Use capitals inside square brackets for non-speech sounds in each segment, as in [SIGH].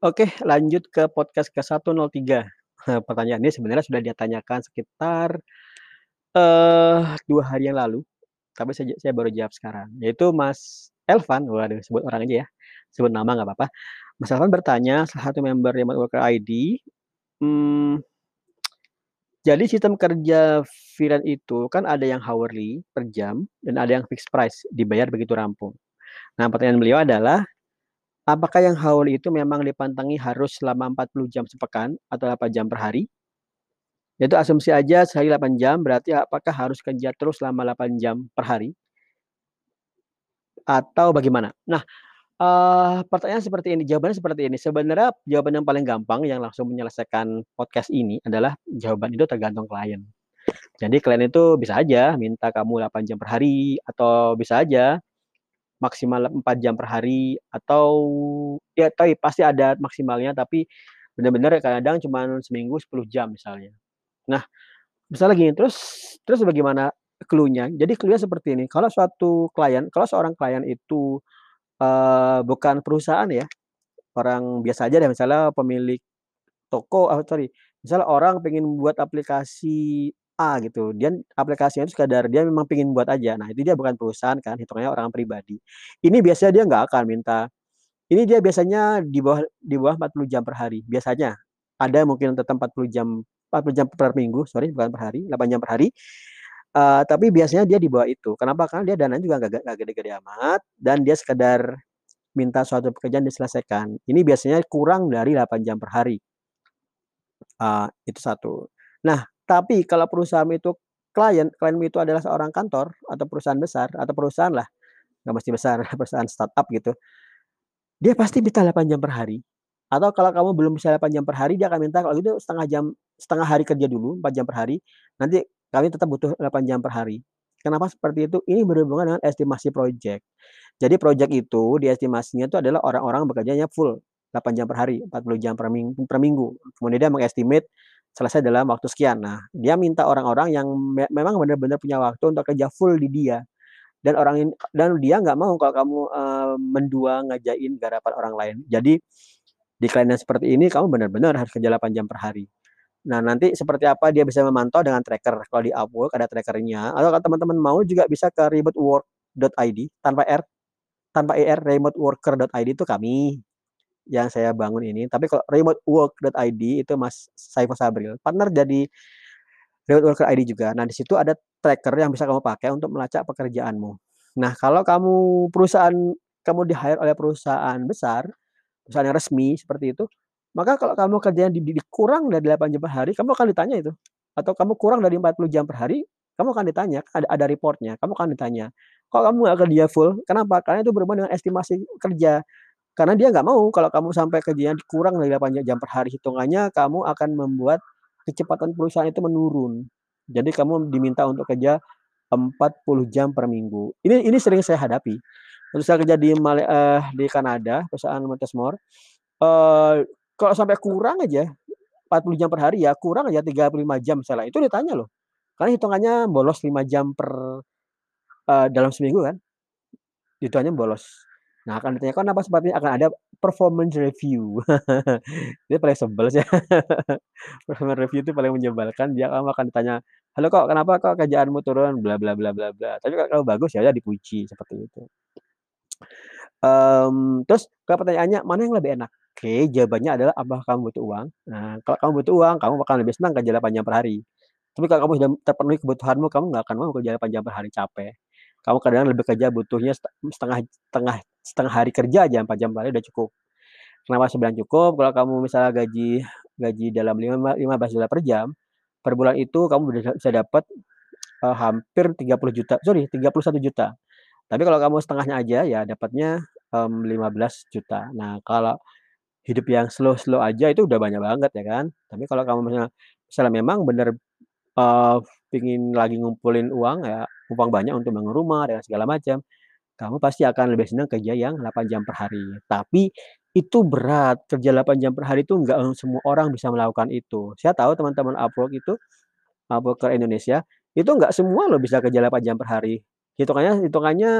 Oke, lanjut ke podcast ke-103. Pertanyaan ini sebenarnya sudah dia tanyakan sekitar, eee, 2 hari yang lalu, tapi saya saya baru jawab sekarang, yaitu Mas Elvan, waduh sebut orang aja ya, sebut nama nggak apa-apa. Mas Elvan bertanya, salah satu member Remote Worker ID, mmm, jadi sistem kerja freelance itu kan ada yang hourly per jam dan ada yang fixed price, dibayar begitu rampung. Nah, pertanyaan beliau adalah, apakah yang hourly itu memang dipantangi harus selama 40 jam sepekan atau 8 jam per hari? Itu asumsi aja sehari 8 jam, berarti apakah harus kerja terus selama 8 jam per hari? Atau bagaimana? Nah, eee, pertanyaan seperti ini, jawabannya seperti ini, sebenarnya jawaban yang paling gampang yang langsung menyelesaikan podcast ini adalah jawaban itu tergantung klien. Jadi klien itu bisa aja minta kamu 8 jam per hari, atau bisa aja maksimal 4 jam per hari, atau ya tapi pasti ada maksimalnya, tapi bener-bener kadang cuman seminggu 10 jam misalnya. Nah, misalnya gini, terus terus bagaimana clue-nya? Jadi clue-nya seperti ini, kalau suatu klien kalau seorang klien itu, eee, bukan perusahaan ya, orang biasa aja deh, misalnya pemilik toko oh sorry, misalnya orang pengen buat aplikasi A gitu, dia aplikasinya itu sekadar dia memang pengen buat aja. Nah, itu dia bukan perusahaan kan, hitungannya orang pribadi. Ini biasanya dia nggak akan minta ini dia biasanya di bawah di bawah 40 jam per hari, biasanya. Ada mungkin tetap 40 jam 40 jam per minggu, sorry bukan per hari, 8 jam per hari. Eee, tapi biasanya dia di bawah itu. Kenapa? Karena dia dananya juga nggak gede-gede amat, dan dia sekedar minta suatu pekerjaan diselesaikan. Ini biasanya kurang dari 8 jam per hari. Eee, itu satu. Nah, tapi kalau perusahaanmu itu klien klienmu itu adalah seorang kantor atau perusahaan besar atau perusahaanlah, nggak mesti besar, [LAUGHS] perusahaan startup gitu. Dia pasti minta 8 jam per hari. Atau kalau kamu belum bisa 8 jam per hari, dia akan minta kalau gitu setengah jam setengah hari kerja dulu, 4 jam per hari, nanti kami tetap butuh 8 jam per hari. Kenapa seperti itu? Ini berhubungan dengan estimasi project. Jadi project itu diestimasinya itu adalah orang-orang bekerjanya full 8 jam per hari, 40 jam per ming per minggu. Kemudian dia meng-estimate selesai dalam waktu sekian. Nah, dia minta orang-orang yang me memang benar-benar punya waktu untuk kerja full di dia. Dan orang in dan dia nggak mau kalau kamu, eee, mendua ngerjain garapan orang lain. Jadi, di klien yang seperti ini kamu benar-benar harus kerja 8 jam per hari. Nah, nanti seperti apa dia bisa memantau dengan tracker. Kalau di Upwork ada tracker-nya, atau kalau teman-teman mau juga bisa ke remotework.id tanpa R, tanpa ER, remoteworker.id itu kami, yang saya bangun ini. Tapi kalau remotework.id itu Mas Saiful Sabril, partner jadi Remote Worker ID juga. Nah, di situ ada tracker yang bisa kamu pakai untuk melacak pekerjaanmu. Nah, kalau kamu perusahaan kamu di-hire oleh perusahaan besar, perusahaan yang resmi seperti itu, maka kalau kamu kerjanya di di kurang dari 8 jam per hari, kamu akan ditanya itu. Atau kamu kurang dari 40 jam per hari, kamu akan ditanya, ada ada report-nya, kamu akan ditanya, "Kok kamu nggak kerja full?" Kenapa? Karena itu berhubungan dengan estimasi kerja. Karena dia nggak mau kalau kamu sampai kerjanya kurang dari 8 ja jam per hari, hitungannya kamu akan membuat kecepatan perusahaan itu menurun. Jadi kamu diminta untuk kerja 40 jam per minggu. Ini ini sering saya hadapi. Waktu saya kerja di Male eee, di Kanada, perusahaan Montes-More, eee, kalau sampai kurang aja 40 jam per hari ya, kurang aja 35 jam misalnya, itu ditanya loh. Karena hitungannya bolos 5 jam per eee, dalam seminggu kan. Hitungannya bolos. Nah, akan ditanyakan apa sepertinya akan ada performance review. [LAUGHS] Itu paling sebel sih. [LAUGHS] Performance review itu paling menyebalkan, dia kamu akan ditanya, "Halo kok, kenapa kok kerjaanmu turun?" Bla bla bla bla bla. Tapi kalau bagus, ya udah dipuji, seperti itu. Mmm, terus kalau pertanyaannya, mana yang lebih enak? Oke, jawabannya adalah apakah kamu butuh uang? Nah, kalau kamu butuh uang, kamu bakal lebih senang kerja 8 jam per hari. Tapi kalau kamu sudah terpenuhi kebutuhanmu, kamu nggak akan mau kerja 8 jam per hari, capek. Kamu kadang lebih kerja butuhnya set setengah setengah setengah hari kerja aja 4 jam hari udah cukup. Kenapa saya bilang cukup? Kalau kamu misalnya gaji gaji dalam lima lima belas dolar per jam, per bulan itu kamu bisa dapat, eee, hampir 30.000.000 sorry 31.000.000. Tapi kalau kamu setengahnya aja, ya dapatnya, mmm, 15.000.000. Nah, kalau hidup yang slow-slow aja itu udah banyak banget ya kan. Tapi kalau kamu misalnya misalnya memang bener, eee, pengin lagi ngumpulin uang ya, uang banyak untuk bangun rumah dan segala macam, kamu pasti akan lebih senang kerja yang 8 jam per hari. Tapi itu berat, kerja 8 jam per hari itu nggak, eee, semua orang bisa melakukan itu. Saya tahu teman-teman Upwork itu, Upworker Indonesia, itu nggak semua loh bisa kerja 8 jam per hari. Hitungannya hitungannya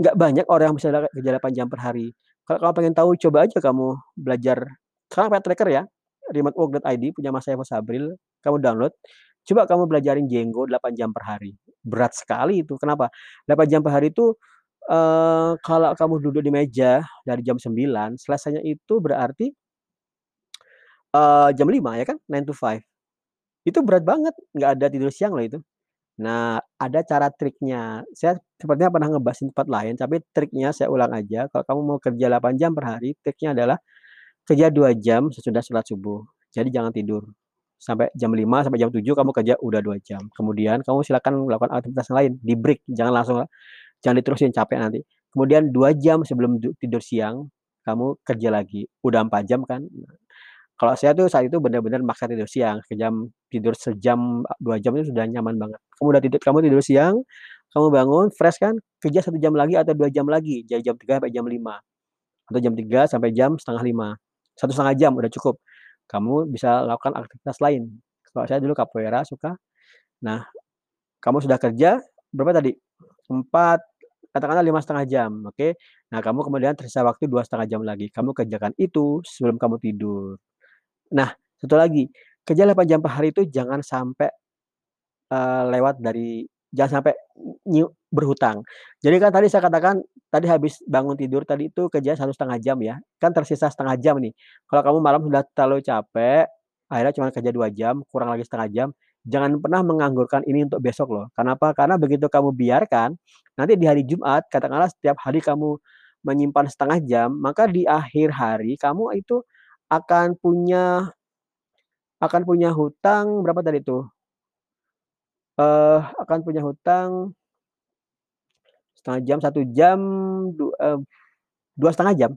nggak banyak orang yang bisa kerja 8 jam per hari. Kalau kamu pengen tahu, coba aja kamu belajar sekarang pakai tracker ya, remotework.id punya Mas Saiful Sabril, kamu download, coba kamu belajarin Django 8 jam per hari. Berat sekali itu, kenapa? 8 jam per hari itu, eee, kalau kamu duduk di meja dari jam 9, selesainya itu berarti eee, jam 5 ya kan, 9 to 5. Itu berat banget, nggak ada tidur siang loh itu. Nah, ada cara triknya. Saya sepertinya pernah ngebahas di tempat lain, tapi triknya saya ulang aja, kalau kamu mau kerja 8 jam per hari, triknya adalah kerja 2 jam sesudah sholat subuh. Jadi jangan tidur. Sampai jam 5 sampai jam 7 kamu kerja udah 2 jam. Kemudian kamu silakan melakukan aktivitas lain, di-break, jangan langsung jangan diterusin, capek nanti. Kemudian 2 jam sebelum du tidur siang, kamu kerja lagi, udah 4 jam kan. Kalau saya tuh saat itu bener-bener maksa tidur siang, sejam tidur sejam, 2 jam itu sudah nyaman banget. Kamu udah tidur kamu tidur siang, kamu bangun fresh kan, kerja 1 jam lagi atau 2 jam lagi, dari jam 3 sampai jam 5. Atau jam 3 sampai jam 4:30, 1,5 jam udah cukup. Kamu bisa lakukan aktivitas lain. Kalau saya dulu capoeira suka. Nah, kamu sudah kerja berapa tadi? 4 katakanlah 5,5 jam, oke. Nah, kamu kemudian tersisa waktu 2,5 jam lagi, kamu kerjakan itu sebelum kamu tidur. Nah, satu lagi, kerja 8 jam per hari itu jangan sampai, eee, lewat dari jangan sampai berhutang. Jadi kan tadi saya katakan, tadi habis bangun tidur tadi itu kerja 1,5 jam ya, kan tersisa 1/2 jam nih. Kalau kamu malam sudah terlalu capek, akhirnya cuman kerja 2 jam, kurang lagi 1/2 jam, jangan pernah menganggurkan ini untuk besok loh. Kenapa? Karena begitu kamu biarkan, nanti di hari Jumat, katakanlah setiap hari kamu menyimpan 1/2 jam, maka di akhir hari kamu itu akan punya akan punya hutang berapa tadi tuh? Eee, akan punya hutang 1/2 jam, 1 jam, du eee, 2,5 jam.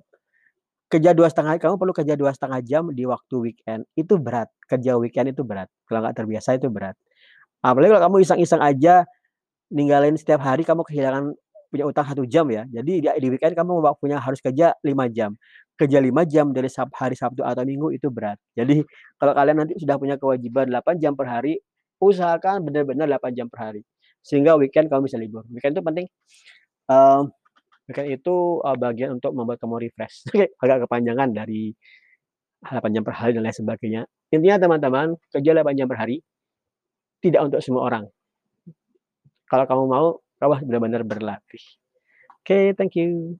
Kerja 2,5 kamu perlu kerja 2,5 jam di waktu weekend, itu berat, kerja weekend itu berat, kalau nggak terbiasa itu berat. Apalagi kalau kamu iseng-iseng aja, ninggalin setiap hari kamu kehilangan punya utang 1 jam ya, jadi di di weekend kamu punya harus kerja 5 jam. Kerja 5 jam dari hari Sabtu atau Minggu itu berat. Jadi, kalau kalian nanti sudah punya kewajiban 8 jam per hari, usahakan bener-bener 8 jam per hari. Sehingga weekend kamu bisa libur. Weekend itu penting, eee, weekend itu, eee, bagian untuk membuat kamu refresh. [LAUGHS] Agak kepanjangan dari 8 jam per hari dan lain sebagainya. Intinya teman-teman, kerja 8 jam per hari, tidak untuk semua orang. Kalau kamu mau, kamu benar-benar berlatih. Oke, thank you.